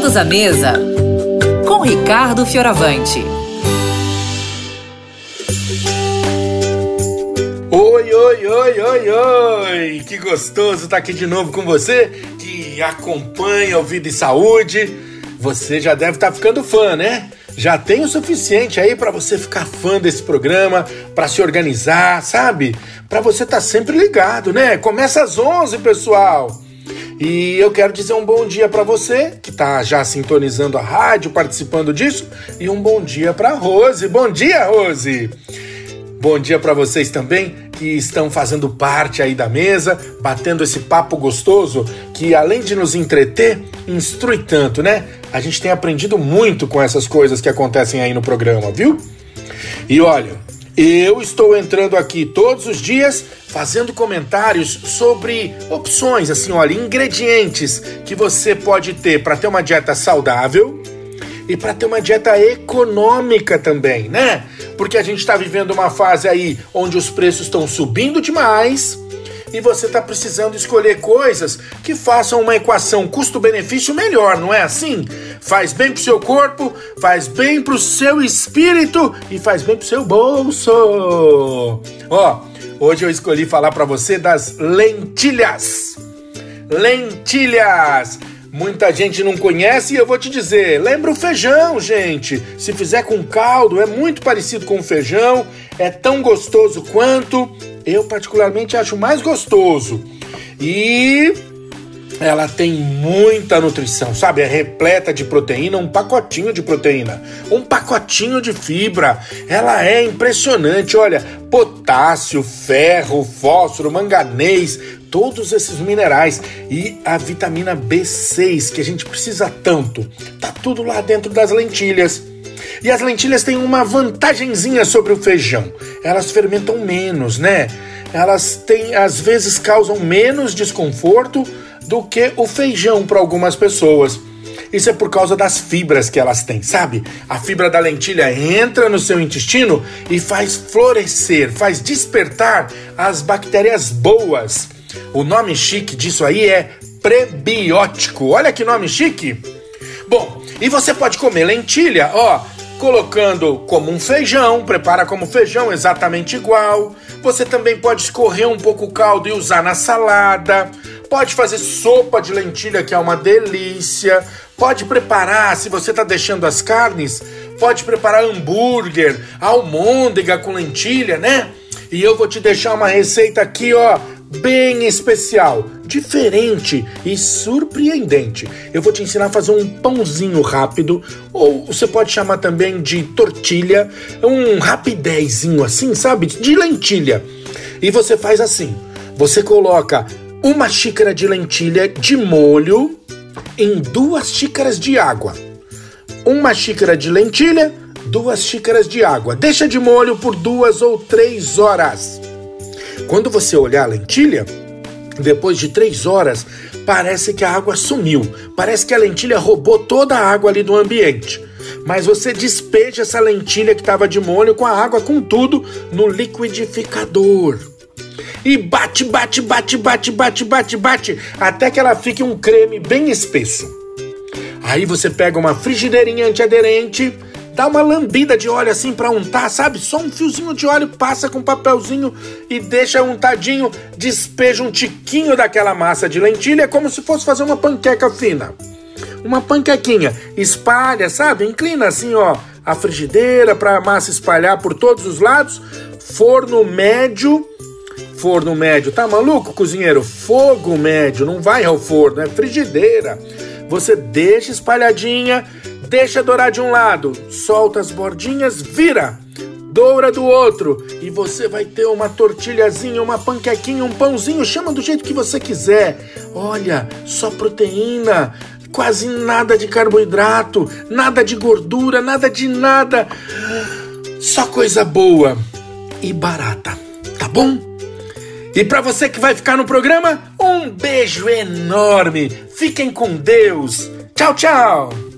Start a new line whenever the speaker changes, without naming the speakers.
Todos à mesa com Ricardo Fioravante.
Oi, oi, oi, oi, oi! Que gostoso estar aqui de novo com você que acompanha o Vida e Saúde. Você já deve estar ficando fã, né? Já tem o suficiente aí para você ficar fã desse programa, para se organizar, sabe? Para você estar sempre ligado, né? Começa às 11, pessoal. E eu quero dizer um bom dia para você que está já sintonizando a rádio, participando disso, e um bom dia para Rose. Bom dia, Rose. Bom dia para vocês também que estão fazendo parte aí da mesa, batendo esse papo gostoso que além de nos entreter, instrui tanto, né? A gente tem aprendido muito com essas coisas que acontecem aí no programa, viu? E olha, eu estou entrando aqui todos os dias fazendo comentários sobre opções, assim, olha, ingredientes que você pode ter para ter uma dieta saudável e para ter uma dieta econômica também, né? Porque a gente está vivendo uma fase aí onde os preços estão subindo demais e você está precisando escolher coisas que façam uma equação custo-benefício melhor, não é assim? Faz bem pro seu corpo, faz bem pro seu espírito e faz bem pro seu bolso. Ó, hoje eu escolhi falar para você das lentilhas. Lentilhas! Muita gente não conhece e eu vou te dizer, lembra o feijão, gente. Se fizer com caldo, é muito parecido com o feijão, é tão gostoso quanto. Eu particularmente acho mais gostoso. E ela tem muita nutrição, sabe? É repleta de proteína, um pacotinho de proteína, um pacotinho de fibra. Ela é impressionante, olha, potássio, ferro, fósforo, manganês, todos esses minerais e a vitamina B6 que a gente precisa tanto. Tá tudo lá dentro das lentilhas. E as lentilhas têm uma vantagenzinha sobre o feijão. Elas fermentam menos, né? Elas têm, às vezes, causam menos desconforto do que o feijão para algumas pessoas. Isso é por causa das fibras que elas têm, sabe? A fibra da lentilha entra no seu intestino e faz florescer, faz despertar as bactérias boas. O nome chique disso aí é prebiótico. Olha que nome chique! Bom, e você pode comer lentilha, ó, colocando como um feijão, prepara como feijão exatamente igual. Você também pode escorrer um pouco o caldo e usar na salada. Pode fazer sopa de lentilha, que é uma delícia. Pode preparar, se você está deixando as carnes, pode preparar hambúrguer, almôndega com lentilha, né? E eu vou te deixar uma receita aqui, ó, bem especial, diferente e surpreendente. Eu vou te ensinar a fazer um pãozinho rápido, ou você pode chamar também de tortilha, um rapidezinho assim, sabe? De lentilha. E você faz assim: você coloca uma xícara de lentilha de molho em duas xícaras de água. Uma xícara de lentilha, duas xícaras de água. Deixa de molho por duas ou três horas. Quando você olhar a lentilha, depois de três horas, parece que a água sumiu. Parece que a lentilha roubou toda a água ali do ambiente. Mas você despeja essa lentilha que estava de molho com a água, com tudo, no liquidificador. E bate, bate, bate, bate, bate, bate, bate, até que ela fique um creme bem espesso. Aí você pega uma frigideirinha antiaderente dá uma lambida de óleo assim para untar, sabe? Só um fiozinho de óleo, passa com papelzinho e deixa untadinho, despeja um tiquinho daquela massa de lentilha, como se fosse fazer uma panqueca fina. Uma panquequinha, espalha, sabe? Inclina assim, ó, a frigideira para a massa espalhar por todos os lados. Forno médio, forno médio, tá maluco, cozinheiro? Fogo médio, não vai ao forno, é frigideira. Você deixa espalhadinha, Deixa dourar de um lado, solta as bordinhas, vira, doura do outro e você vai ter uma tortilhazinha, uma panquequinha, um pãozinho, chama do jeito que você quiser. Olha, só proteína, quase nada de carboidrato, nada de gordura, nada de nada. Só coisa boa e barata, tá bom? E para você que vai ficar no programa, um beijo enorme. Fiquem com Deus. Tchau, tchau.